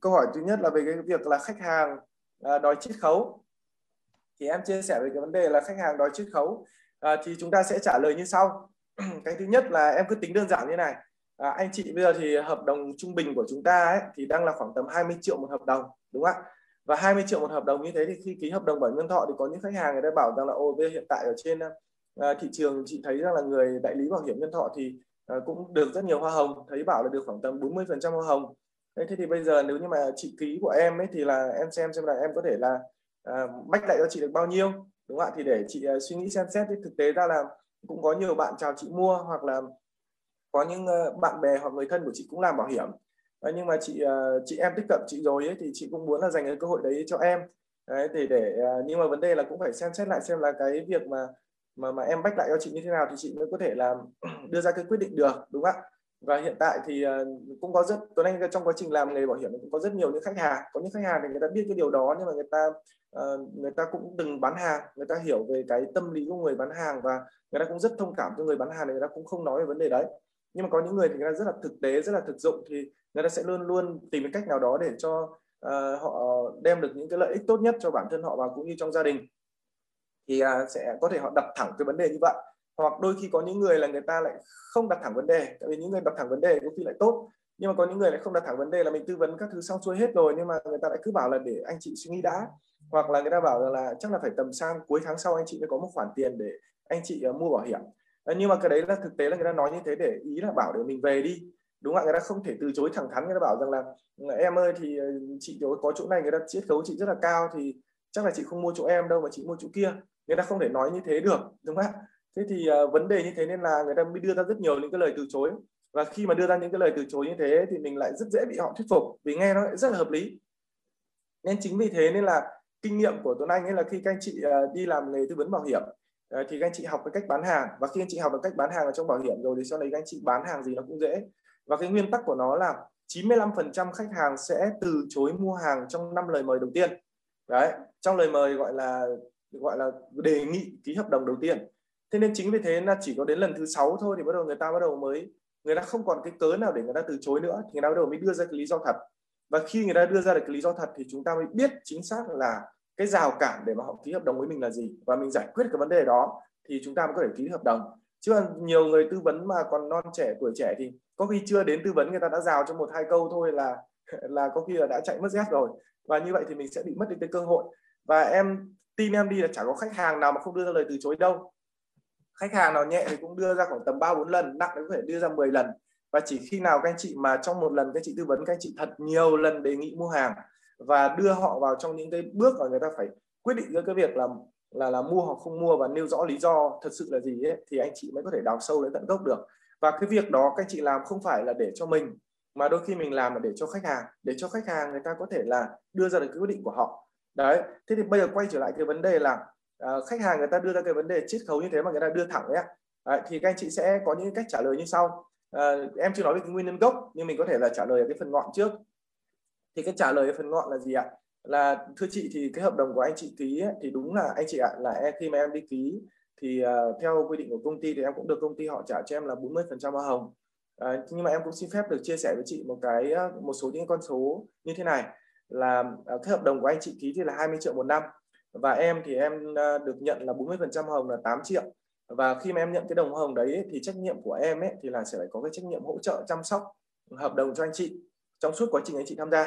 câu hỏi thứ nhất là về cái việc là khách hàng à, đòi chiết khấu. Thì em chia sẻ về cái vấn đề là khách hàng đòi chiết khấu. À, thì chúng ta sẽ trả lời như sau. Cái thứ nhất là em cứ tính đơn giản như này. À, anh chị bây giờ thì hợp đồng trung bình của chúng ta ấy, thì đang là khoảng tầm 20 triệu một hợp đồng đúng không ạ? Và 20 triệu một hợp đồng như thế thì khi ký hợp đồng bảo nhân thọ thì có những khách hàng người ta bảo rằng là ô bây hiện tại ở trên uh, thị trường chị thấy rằng là người đại lý bảo hiểm nhân thọ thì uh, cũng được rất nhiều hoa hồng. Thấy bảo là được khoảng tầm 40 phần trăm hoa hồng thế thì bây giờ nếu như mà chị ký của em ấy thì là em xem xem là em có thể là à, uh, bách lại cho chị được bao nhiêu đúng không ạ? Thì để chị uh, suy nghĩ xem xét thì thực tế ra là cũng có nhiều bạn chào chị mua hoặc là có những uh, bạn bè hoặc người thân của chị cũng làm bảo hiểm. Đấy, nhưng mà chị uh, chị em tích cận chị rồi ấy, thì chị cũng muốn là dành cái cơ hội đấy cho em. Đấy, để để uh, nhưng mà vấn đề là cũng phải xem xét lại xem là cái việc mà mà mà em bách lại cho chị như thế nào thì chị mới có thể là đưa ra cái quyết định được đúng không ạ? Và hiện tại thì ờ, cũng có rất tuấn anh trong quá trình làm nghề bảo hiểm cũng có rất nhiều những khách hàng. Có những khách hàng thì người ta biết cái điều đó nhưng mà người ta ờ, người ta cũng từng bán hàng người ta hiểu về cái tâm lý của người bán hàng và người ta cũng rất thông cảm cho người bán hàng này người ta cũng không nói về vấn đề đấy. Nhưng mà có những người thì người ta rất là thực tế rất là thực dụng thì người ta sẽ luôn luôn tìm cái cách nào đó để cho uh, họ đem được những cái lợi ích tốt nhất cho bản thân họ và cũng như trong gia đình. Thì uh, sẽ có thể họ đặt thẳng cái vấn đề như vậy hoặc đôi khi có những người là người ta lại không đặt thẳng vấn đề tại vì những người đặt thẳng vấn đề có khi lại tốt. Nhưng mà có những người lại không đặt thẳng vấn đề là mình tư vấn các thứ xong xuôi hết rồi nhưng mà người ta lại cứ bảo là để anh chị suy nghĩ đã. Hoặc là người ta bảo là, là chắc là phải tầm sang cuối tháng sau anh chị mới có một khoản tiền để anh chị uh, mua bảo hiểm. Ờ, nhưng mà cái đấy là thực tế là người ta nói như thế để ý là bảo để mình về đi. Đúng không ạ? Người ta không thể từ chối thẳng thắn người ta bảo rằng là ừ, em ơi thì ờ, chị có chỗ này người ta chiết khấu chị rất là cao thì chắc là chị không mua chỗ em đâu mà chị mua chỗ kia. Người ta không thể nói như thế được đúng không ạ? Thế thì uh, vấn đề như thế nên là người ta mới đưa ra rất nhiều những cái lời từ chối. Và khi mà đưa ra những cái lời từ chối như thế thì mình lại rất dễ bị họ thuyết phục vì nghe nó rất là hợp lý. Nên chính vì thế nên là kinh nghiệm của Tuấn Anh ấy là khi các anh chị uh, đi làm nghề tư vấn bảo hiểm uh, thì các anh chị học cái cách bán hàng. Và khi anh chị học được cách bán hàng ở trong bảo hiểm rồi thì sau đấy các anh chị bán hàng gì nó cũng dễ. Và cái nguyên tắc của nó là 95% khách hàng sẽ từ chối mua hàng trong năm lời mời đầu tiên. Đấy trong lời mời gọi là gọi là đề nghị ký hợp đồng đầu tiên thế nên chính vì thế là chỉ có đến lần thứ sáu thôi thì bắt đầu người ta bắt đầu mới, người ta không còn cái cớ nào để người ta từ chối nữa. Thì người ta bắt đầu mới đưa ra cái lý do thật. Và khi người ta đưa ra được cái lý do thật thì chúng ta mới biết chính xác là cái rào cản để mà họ ký hợp đồng với mình là gì. Và mình giải quyết cái vấn đề đó thì chúng ta mới có thể ký hợp đồng. Chứ còn nhiều người tư vấn mà còn non trẻ, tuổi trẻ thì có khi chưa đến tư vấn, người ta đã rào cho một, hai câu thôi là là có khi là đã chạy mất dép rồi. Và như vậy thì mình sẽ bị mất đi cái cơ hội. Và em tin em đi là chả có khách hàng nào mà không đưa ra lời từ chối đâu khách hàng nào nhẹ thì cũng đưa ra khoảng tầm 3 4 lần nặng thì có thể đưa ra 10 lần. Và chỉ khi nào các anh chị mà trong một lần các anh chị tư vấn các anh chị thật nhiều lần đề nghị mua hàng và đưa họ vào trong những cái bước mà người ta phải quyết định giữa cái việc là là là mua hoặc không mua và nêu rõ lý do thật sự là gì ấy, thì anh chị mới có thể đào sâu đến tận gốc được. Và cái việc đó các anh chị làm không phải là để cho mình mà đôi khi mình làm là để cho khách hàng để cho khách hàng người ta có thể là đưa ra được cái quyết định của họ. Đấy thế thì bây giờ quay trở lại cái vấn đề là Ờ, khách hàng người ta đưa ra cái vấn đề chiết khấu như thế mà người ta đưa thẳng ấy à, thì các anh chị sẽ có những cách trả lời như sau. À, em chưa nói về cái nguyên nhân gốc nhưng mình có thể là trả lời ở cái phần ngọn trước. Thì cái trả lời ở phần ngọn là gì ạ? Là thưa chị thì cái hợp đồng của anh chị ký ấy, thì đúng là anh chị ạ là em, khi mà em đi ký thì uh, theo quy định của công ty thì em cũng được công ty họ trả cho em là 40% hoa hồng. Uh, nhưng mà em cũng xin phép được chia sẻ với chị một cái một số những con số như thế này. Là uh, cái hợp đồng của anh chị ký thì là 20 triệu một năm và em thì em à, được nhận là 40% hồng là 8 triệu. Và khi mà em nhận cái đồng hồng đấy thì trách nhiệm của em ấy thì là sẽ phải có cái trách nhiệm hỗ trợ chăm sóc hợp đồng cho anh chị trong suốt quá trình anh chị tham gia.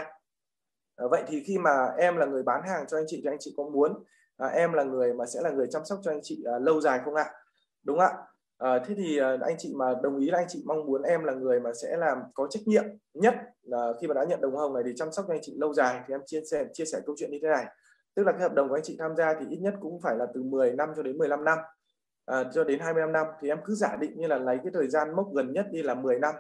À, vậy thì khi mà em là người bán hàng cho anh chị thì anh chị có muốn à, em là người mà sẽ là người chăm sóc cho anh chị à, lâu dài không ạ? Đúng ạ. À, thế thì à, anh chị mà đồng ý là anh chị mong muốn em là người mà sẽ làm có trách nhiệm nhất là khi mà đã nhận đồng hồng này thì chăm sóc cho anh chị lâu dài. Thì em chia sẻ chia sẻ câu chuyện như thế này tức là cái hợp đồng của anh chị tham gia thì ít nhất cũng phải là từ 10 năm cho đến 15 năm. À, cho đến 25 năm. Thì em cứ giả định như là lấy cái thời gian mốc gần nhất đi là 10 năm.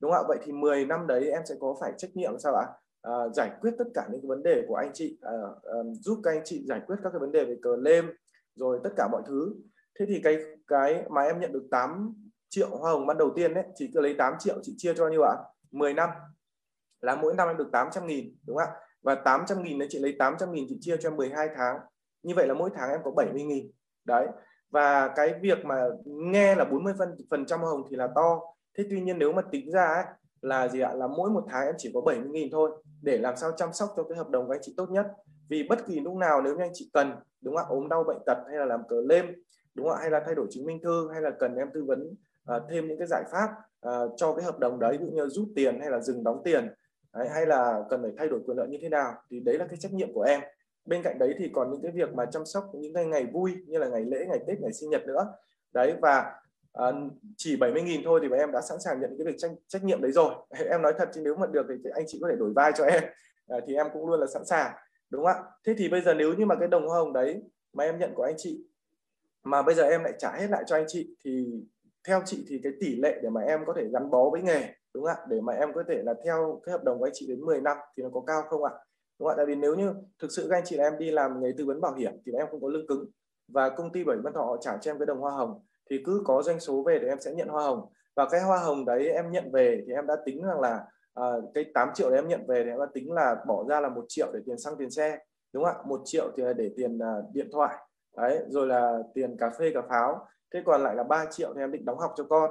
Đúng không ạ? Vậy thì 10 năm đấy em sẽ có phải trách nhiệm sao ạ? À, giải quyết tất cả những cái vấn đề của anh chị à, à, giúp các anh chị giải quyết các cái vấn đề về cờ lêm rồi tất cả mọi thứ. Thế thì cái cái mà em nhận được 8 triệu hoa hồng ban đầu tiên đấy chỉ cứ lấy 8 triệu chị chia cho như ạ? 10 năm. Là mỗi năm em được 800 nghìn đúng không ạ? Và 800 nghìn đấy chị lấy 800 nghìn chị chia cho em 12 tháng. Như vậy là mỗi tháng em có 70 nghìn. Đấy. Và cái việc mà nghe là 40 phần, phần trăm hồng thì là to. Thế tuy nhiên nếu mà tính ra ấy, là gì ạ? Là mỗi một tháng em chỉ có 70.000 thôi. Để làm sao chăm sóc cho cái hợp đồng của anh chị tốt nhất. Vì bất kỳ lúc nào nếu như anh chị cần đúng không ạ? Ốm đau bệnh tật hay là làm cờ lêm đúng không ạ? Hay là thay đổi chứng minh thư hay là cần em tư vấn uh, thêm những cái giải pháp uh, cho cái hợp đồng đấy ví dụ như rút tiền hay là dừng đóng tiền đấy, hay là cần phải thay đổi quyền lợi như thế nào thì đấy là cái trách nhiệm của em. Bên cạnh đấy thì còn những cái việc mà chăm sóc những cái ngày vui như là ngày lễ ngày tết ngày sinh nhật nữa. Đấy và uh, chỉ 70.000 thôi thì em đã sẵn sàng nhận cái việc trách, trách nhiệm đấy rồi. Em nói thật chứ nếu mà được thì anh chị có thể đổi vai cho em. Uh, thì em cũng luôn là sẵn sàng đúng không ạ? Thế thì bây giờ nếu như mà cái đồng hoa hồng đấy mà em nhận của anh chị mà bây giờ em lại trả hết lại cho anh chị thì theo chị thì cái tỷ lệ để mà em có thể gắn bó với nghề đúng không ạ? Để mà em có thể là theo cái hợp đồng của anh chị đến 10 năm thì nó có cao không ạ? Đúng không ạ? Tại vì nếu như thực sự các anh chị là em đi làm nghề tư vấn bảo hiểm thì em không có lương cứng. Và công ty bảo hiểm thọ họ trả cho em cái đồng hoa hồng thì cứ có doanh số về thì em sẽ nhận hoa hồng. Và cái hoa hồng đấy em nhận về thì em đã tính rằng là uh, cái 8 triệu đấy em nhận về thì em đã tính là bỏ ra là một triệu để tiền xăng tiền xe. Đúng không ạ? Một triệu thì là để tiền uh, điện thoại. Đấy rồi là tiền cà phê cà pháo. Thế còn lại là 3 triệu thì em định đóng học cho con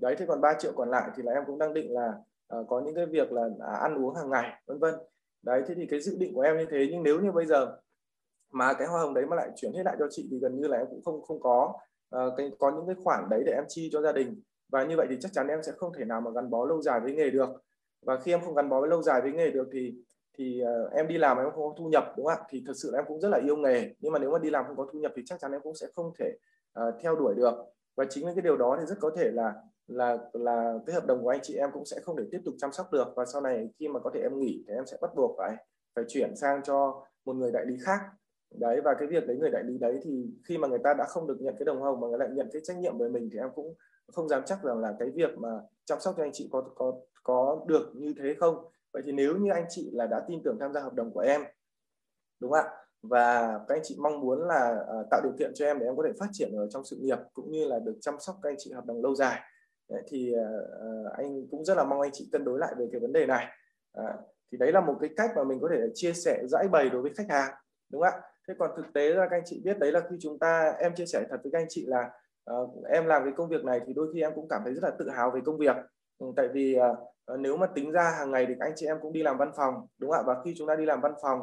đấy thế còn 3 triệu còn lại thì là em cũng đang định là uh, có những cái việc là à, ăn uống hàng ngày vân vân. Đấy thế thì cái dự định của em như thế nhưng nếu như bây giờ mà cái hoa hồng đấy mà lại chuyển hết lại cho chị thì gần như là em cũng không không có uh, cái có những cái khoản đấy để em chi cho gia đình. Và như vậy thì chắc chắn em sẽ không thể nào mà gắn bó lâu dài với nghề được. Và khi em không gắn bó với lâu dài với nghề được thì thì uh, em đi làm em không có thu nhập đúng không ạ? Thì thật sự là em cũng rất là yêu nghề. Nhưng mà nếu mà đi làm không có thu nhập thì chắc chắn em cũng sẽ không thể uh, theo đuổi được. Và chính vì cái điều đó thì rất có thể là là là cái hợp đồng của anh chị em cũng sẽ không để tiếp tục chăm sóc được. Và sau này khi mà có thể em nghỉ thì em sẽ bắt buộc phải phải chuyển sang cho một người đại lý khác. Đấy và cái việc đấy người đại lý đấy thì khi mà người ta đã không được nhận cái đồng hồng mà người lại nhận cái trách nhiệm với mình thì em cũng không dám chắc rằng là cái việc mà chăm sóc cho anh chị có có có được như thế không. Vậy thì nếu như anh chị là đã tin tưởng tham gia hợp đồng của em đúng không ạ? Và các anh chị mong muốn là uh, tạo điều kiện cho em để em có thể phát triển ở trong sự nghiệp cũng như là được chăm sóc các anh chị hợp đồng lâu dài đấy, thì uh, anh cũng rất là mong anh chị cân đối lại về cái vấn đề này. Uh, thì đấy là một cái cách mà mình có thể chia sẻ giải bày đối với khách hàng đúng không ạ? Thế còn thực tế ra các anh chị biết đấy là khi chúng ta em chia sẻ thật với các anh chị là uh, em làm cái công việc này thì đôi khi em cũng cảm thấy rất là tự hào về công việc. Ừ, tại vì uh, nếu mà tính ra hàng ngày thì các anh chị em cũng đi làm văn phòng đúng không ạ? Và khi chúng ta đi làm văn phòng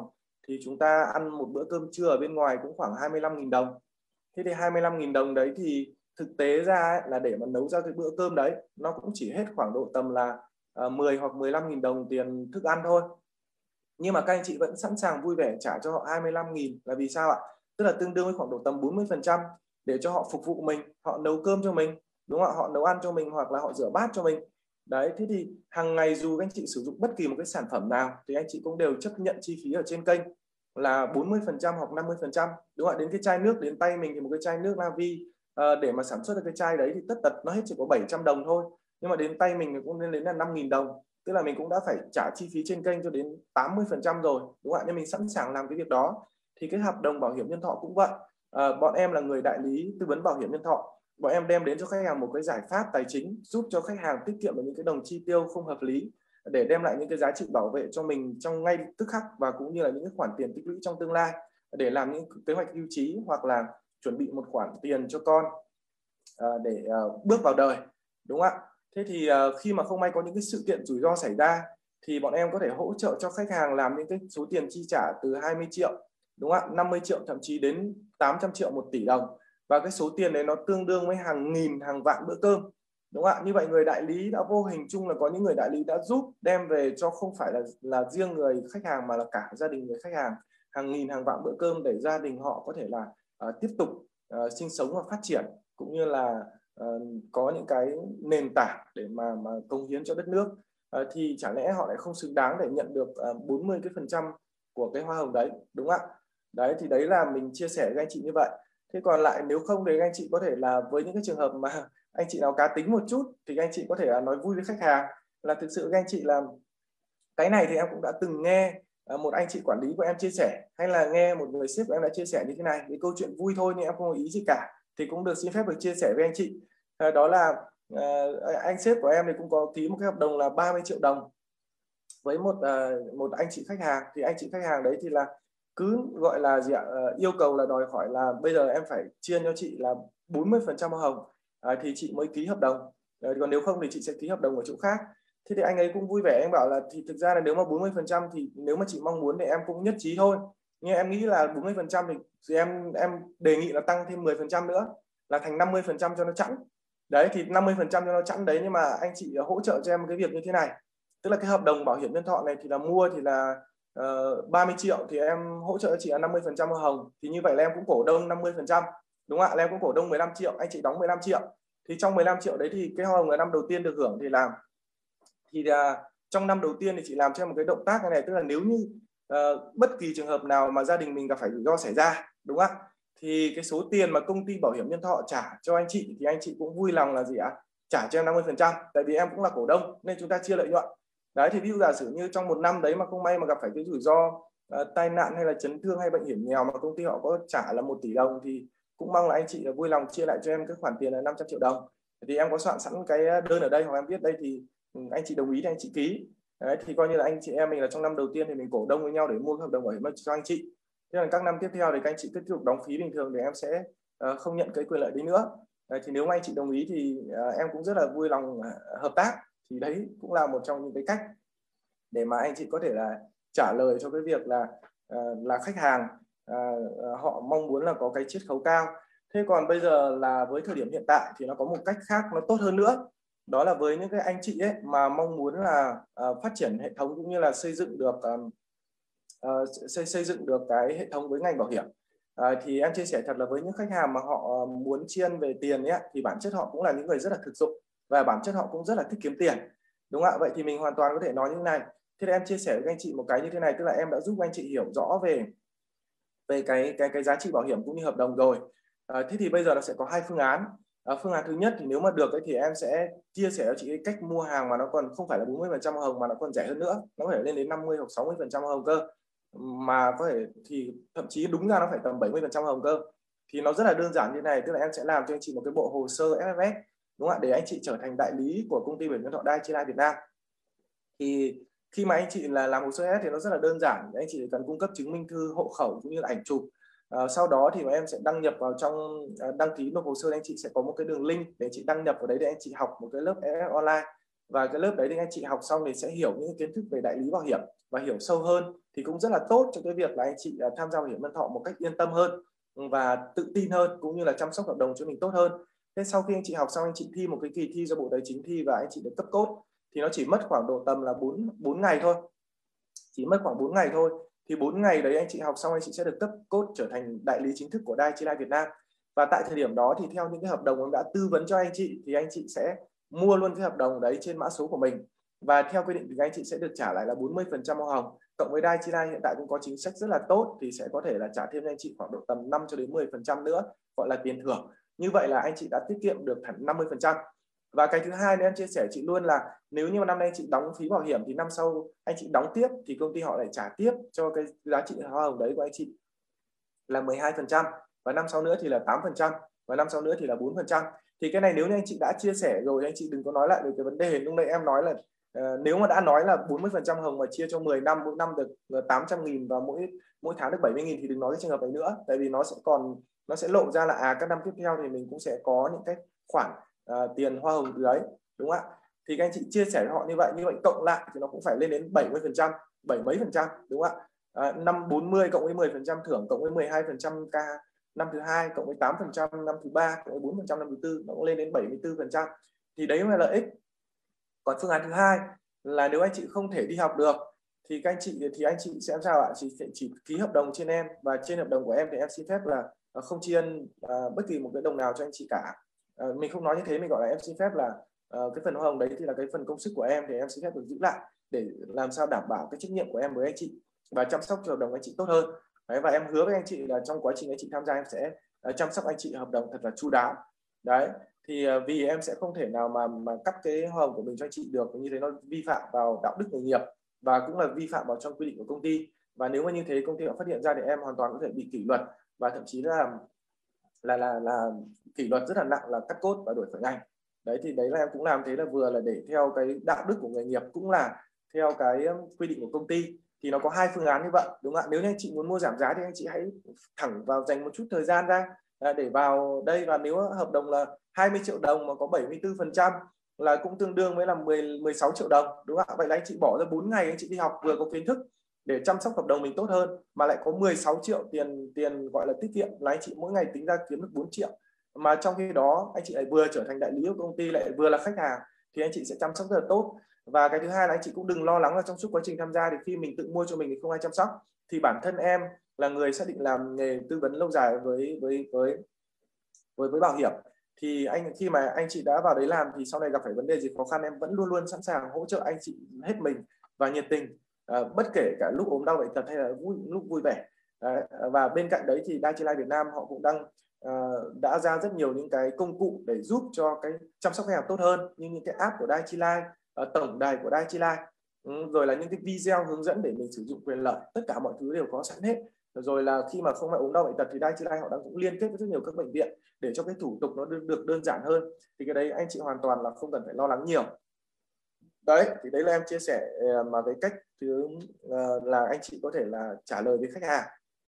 thì chúng ta ăn một bữa cơm trưa ở bên ngoài cũng khoảng 25.000 đồng. Thế thì 25.000 đồng đấy thì thực tế ra ấy, là để mà nấu ra cái bữa cơm đấy nó cũng chỉ hết khoảng độ tầm là ờ, uh, 10 hoặc 15 nghìn đồng tiền thức ăn thôi. Nhưng mà các anh chị vẫn sẵn sàng vui vẻ trả cho họ 25.000 là vì sao ạ? Tức là tương đương với khoảng độ tầm 40% để cho họ phục vụ mình họ nấu cơm cho mình đúng không ạ? Họ nấu ăn cho mình hoặc là họ rửa bát cho mình. Đấy thế thì hàng ngày dù các anh chị sử dụng bất kỳ một cái sản phẩm nào thì anh chị cũng đều chấp nhận chi phí ở trên kênh là 40% hoặc 50% đúng không ạ? Đến cái chai nước đến tay mình thì một cái chai nước Navi à, để mà sản xuất được cái chai đấy thì tất tật nó hết chỉ có 700 đồng thôi. Nhưng mà đến tay mình thì cũng lên đến là 5.000 đồng. Tức là mình cũng đã phải trả chi phí trên kênh cho đến 80% rồi đúng không ạ? Nên mình sẵn sàng làm cái việc đó. Thì cái hợp đồng bảo hiểm nhân thọ cũng vậy. À, bọn em là người đại lý tư vấn bảo hiểm nhân thọ. Bọn em đem đến cho khách hàng một cái giải pháp tài chính giúp cho khách hàng tiết kiệm được những cái đồng chi tiêu không hợp lý để đem lại những cái giá trị bảo vệ cho mình trong ngay tức khắc và cũng như là những cái khoản tiền tích lũy trong tương lai để làm những kế hoạch hưu trí hoặc là chuẩn bị một khoản tiền cho con uh, để uh, bước vào đời đúng không ạ? Thế thì uh, khi mà không may có những cái sự kiện rủi ro xảy ra thì bọn em có thể hỗ trợ cho khách hàng làm những cái số tiền chi trả từ 20 triệu đúng không ạ? 50 triệu thậm chí đến 800 triệu một tỷ đồng. Và cái số tiền đấy nó tương đương với hàng nghìn hàng vạn bữa cơm đúng không ạ? Như vậy người đại lý đã vô hình chung là có những người đại lý đã giúp đem về cho không phải là là riêng người khách hàng mà là cả gia đình người khách hàng. Hàng nghìn hàng vạn bữa cơm để gia đình họ có thể là uh, tiếp tục uh, sinh sống và phát triển cũng như là uh, có những cái nền tảng để mà mà công hiến cho đất nước. Uh, thì chả lẽ họ lại không xứng đáng để nhận được uh, 40 cái phần trăm của cái hoa hồng đấy đúng không ạ? Đấy thì đấy là mình chia sẻ với anh chị như vậy. Thế còn lại nếu không thì anh chị có thể là với những cái trường hợp mà anh chị nào cá tính một chút thì anh chị có thể là nói vui với khách hàng. Là thực sự các anh chị làm cái này thì em cũng đã từng nghe À, một anh chị quản lý của em chia sẻ hay là nghe một người sếp của em đã chia sẻ như thế này cái câu chuyện vui thôi nhưng em không có ý gì cả thì cũng được xin phép được chia sẻ với anh chị. À, đó là à, anh sếp của em thì cũng có ký một cái hợp đồng là 30 triệu đồng với một à, một anh chị khách hàng. Thì anh chị khách hàng đấy thì là cứ gọi là gì ạ à, yêu cầu là đòi hỏi là bây giờ em phải chia cho chị là 40% hoa hồng à, thì chị mới ký hợp đồng. À, còn nếu không thì chị sẽ ký hợp đồng ở chỗ khác thế thì anh ấy cũng vui vẻ anh bảo là thì thực ra là nếu mà 40 phần trăm thì nếu mà chị mong muốn thì em cũng nhất trí thôi. Nhưng em nghĩ là 40 phần trăm thì, em em đề nghị là tăng thêm 10 phần trăm nữa là thành 50 phần trăm cho nó chẵn. Đấy thì 50 phần trăm cho nó chẵn đấy nhưng mà anh chị hỗ trợ cho em cái việc như thế này. Tức là cái hợp đồng bảo hiểm nhân thọ này thì là mua thì là ờ, uh, 30 triệu thì em hỗ trợ chị là 50 phần trăm hồng. Thì như vậy là em cũng cổ đông 50 phần trăm đúng không ạ? Là em cũng cổ đông 15 triệu anh chị đóng 15 triệu. Thì trong 15 triệu đấy thì cái hoa hồng là năm đầu tiên được hưởng thì làm thì là trong năm đầu tiên thì chị làm cho một cái động tác này, này tức là nếu như uh, bất kỳ trường hợp nào mà gia đình mình gặp phải rủi ro xảy ra đúng không ạ? Thì cái số tiền mà công ty bảo hiểm nhân thọ trả cho anh chị thì anh chị cũng vui lòng là gì ạ? Trả cho em 50 phần trăm tại vì em cũng là cổ đông nên chúng ta chia lợi nhuận. Đấy thì ví dụ giả sử như trong một năm đấy mà không may mà gặp phải cái rủi ro uh, tai nạn hay là chấn thương hay bệnh hiểm nghèo mà công ty họ có trả là một tỷ đồng thì cũng mong là anh chị vui lòng chia lại cho em cái khoản tiền là 500 triệu đồng. Thì em có soạn sẵn cái đơn ở đây hoặc em viết đây thì anh chị đồng ý thì anh chị ký. Đấy thì coi như là anh chị em mình là trong năm đầu tiên thì mình cổ đông với nhau để mua hợp đồng bảo hiểm cho anh chị. Thế là các năm tiếp theo thì các anh chị tiếp tục đóng phí bình thường để em sẽ uh, không nhận cái quyền lợi đấy nữa. Đấy, thì nếu mà anh chị đồng ý thì uh, em cũng rất là vui lòng ờ, hợp tác. Thì đấy cũng là một trong những cái cách để mà anh chị có thể là trả lời cho cái việc là uh, là khách hàng uh, họ mong muốn là có cái chiết khấu cao. Thế còn bây giờ là với thời điểm hiện tại thì nó có một cách khác nó tốt hơn nữa đó là với những cái anh chị ấy mà mong muốn là uh, phát triển hệ thống cũng như là xây dựng được um, uh, xây xây dựng được cái hệ thống với ngành bảo hiểm. Uh, thì em chia sẻ thật là với những khách hàng mà họ muốn chiên về tiền ấy thì bản chất họ cũng là những người rất là thực dụng và bản chất họ cũng rất là thích kiếm tiền. Đúng không ạ? Vậy thì mình hoàn toàn có thể nói như này. Thế thì em chia sẻ với anh chị một cái như thế này tức là em đã giúp anh chị hiểu rõ về về cái cái cái giá trị bảo hiểm cũng như hợp đồng rồi. À, thế thì bây giờ nó sẽ có hai phương án à, phương án thứ nhất thì nếu mà được ấy, thì em sẽ chia sẻ cho chị cái cách mua hàng mà nó còn không phải là 40 phần trăm hồng mà nó còn rẻ hơn nữa. Nó có thể lên đến 50 hoặc 60 phần trăm hồng cơ. Mà có thể thì thậm chí đúng ra nó phải tầm 70 phần trăm hồng cơ. Thì nó rất là đơn giản như này tức là em sẽ làm cho anh chị một cái bộ hồ sơ FFS đúng không ạ? Để anh chị trở thành đại lý của công ty bảo hiểm thọ đai Chi Việt Nam. Thì khi mà anh chị là làm hồ sơ S thì nó rất là đơn giản. Anh chị cần cung cấp chứng minh thư hộ khẩu cũng như là ảnh chụp. Ờ, sau đó thì em sẽ đăng nhập vào trong uh, đăng ký nộp hồ sơ anh chị sẽ có một cái đường link để chị đăng nhập vào đấy để anh chị học một cái lớp FF online. Và cái lớp đấy thì anh chị học xong thì sẽ hiểu những kiến thức về đại lý bảo hiểm và hiểu sâu hơn thì cũng rất là tốt cho cái việc là anh chị uh, tham gia bảo hiểm nhân thọ một cách yên tâm hơn và tự tin hơn cũng như là chăm sóc hợp đồng cho mình tốt hơn. Thế sau khi anh chị học xong anh chị thi một cái kỳ thi do bộ tài chính thi và anh chị được cấp cốt thì nó chỉ mất khoảng độ tầm là 4 4 ngày thôi. Chỉ mất khoảng 4 ngày thôi thì 4 ngày đấy anh chị học xong anh chị sẽ được cấp cốt trở thành đại lý chính thức của Dai Chi Lai Việt Nam. Và tại thời điểm đó thì theo những cái hợp đồng em đã tư vấn cho anh chị, thì anh chị sẽ mua luôn cái hợp đồng đấy trên mã số của mình. Và theo quy định thì anh chị sẽ được trả lại là 40% hoa hồng. Cộng với Dai Chi Lai hiện tại cũng có chính sách rất là tốt thì sẽ có thể là trả thêm cho anh chị khoảng độ tầm 5 cho đến 10% nữa, gọi là tiền thưởng. Như vậy là anh chị đã tiết kiệm được hẳn 50% và cái thứ hai nữa em chia sẻ chị luôn là nếu như mà năm nay chị đóng phí bảo hiểm thì năm sau anh chị đóng tiếp thì công ty họ lại trả tiếp cho cái giá trị hoa hồng đấy của anh chị là 12% và năm sau nữa thì là 8% và năm sau nữa thì là 4% thì cái này nếu như anh chị đã chia sẻ rồi anh chị đừng có nói lại về cái vấn đề. Lúc nãy em nói là uh, nếu mà đã nói là 40% hồng mà chia cho 10 năm mỗi năm được ờ, 800 nghìn và mỗi mỗi tháng được 70 nghìn thì đừng nói cái trường hợp này nữa. Tại vì nó sẽ còn nó sẽ lộ ra là à các năm tiếp theo thì mình cũng sẽ có những cái khoản uh, tiền hoa hồng từ đấy đúng không ạ? Thì các anh chị chia sẻ với họ như vậy như vậy cộng lại thì nó cũng phải lên đến 70 phần trăm bảy mấy phần trăm đúng không ạ? À, năm năm 40 cộng với 10 phần trăm thưởng cộng với 12 phần trăm k năm thứ hai cộng với 8 phần trăm năm thứ ba cộng với 4 phần trăm năm thứ tư nó cũng lên đến 74 phần trăm. Thì đấy là lợi ích. Còn phương án thứ hai là nếu anh chị không thể đi học được thì các anh chị thì anh chị sẽ làm sao ạ? Chỉ chỉ ký hợp đồng trên em và trên hợp đồng của em thì em xin phép là à, không chi ân uh, bất kỳ một cái đồng nào cho anh chị cả uh, mình không nói như thế mình gọi là em xin phép là uh, cái phần hoa hồng đấy thì là cái phần công sức của em thì em xin phép được giữ lại để làm sao đảm bảo cái trách nhiệm của em với anh chị và chăm sóc cho hợp đồng anh chị tốt hơn. Đấy, và em hứa với anh chị là trong quá trình anh chị tham gia em sẽ uh, chăm sóc anh chị hợp đồng thật là chu đáo. Đấy thì uh, vì em sẽ không thể nào mà mà cắt cái hoa hồng của mình cho anh chị được như thế nó vi phạm vào đạo đức nghề nghiệp và cũng là vi phạm vào trong quy định của công ty. Và nếu mà như thế công ty họ phát hiện ra thì em hoàn toàn có thể bị kỷ luật và thậm chí là là là là kỷ luật rất là nặng là cắt cốt và đuổi khỏi ngành. Đấy, thì đấy là em cũng làm thế là vừa là để theo cái đạo đức của nghề nghiệp cũng là theo cái quy định của công ty. Thì nó có hai phương án như vậy, đúng không ạ? Nếu như anh chị muốn mua giảm giá thì anh chị hãy thẳng vào dành một chút thời gian ra à, để vào đây. Và nếu hợp đồng là 20 triệu đồng mà có 74 phần trăm là cũng tương đương với là 10 16 triệu đồng, đúng không ạ? Vậy là anh chị bỏ ra 4 ngày anh chị đi học, vừa có kiến thức để chăm sóc hợp đồng mình tốt hơn, mà lại có 16 triệu tiền tiền gọi là tiết kiệm là anh chị mỗi ngày tính ra kiếm được 4 triệu. Mà trong khi đó, anh chị lại vừa trở thành đại lý của công ty, lại vừa là khách hàng, thì anh chị sẽ chăm sóc rất là tốt. Và cái thứ hai là anh chị cũng đừng lo lắng là trong suốt quá trình tham gia thì khi mình tự mua cho mình thì không ai chăm sóc. Thì bản thân em là người xác định làm nghề tư vấn lâu dài với với với với với bảo hiểm. Thì anh, khi mà anh chị đã vào đấy làm thì sau này gặp phải vấn đề gì khó khăn, em vẫn luôn luôn sẵn sàng hỗ trợ anh chị hết mình và nhiệt tình à, bất kể cả lúc ốm đau bệnh tật hay là vui, lúc vui vẻ. À, và bên cạnh đấy thì Dai Việt Nam họ cũng đang à, đã ra rất nhiều những cái công cụ để giúp cho cái chăm sóc khách hàng tốt hơn như những cái app của Dai à, ờ, tổng đài của Dai ừ, rồi là những cái video hướng dẫn để mình sử dụng quyền lợi. Tất cả mọi thứ đều có sẵn hết. Rồi là khi mà không phải ốm đau bệnh tật thì Dai họ đang cũng liên kết với rất nhiều các bệnh viện để cho cái thủ tục nó được đơn giản hơn. Thì cái đấy anh chị hoàn toàn là không cần phải lo lắng nhiều đấy, thì đấy là em chia sẻ à, mà cái cách thứ à, là anh chị có thể là trả lời với khách hàng.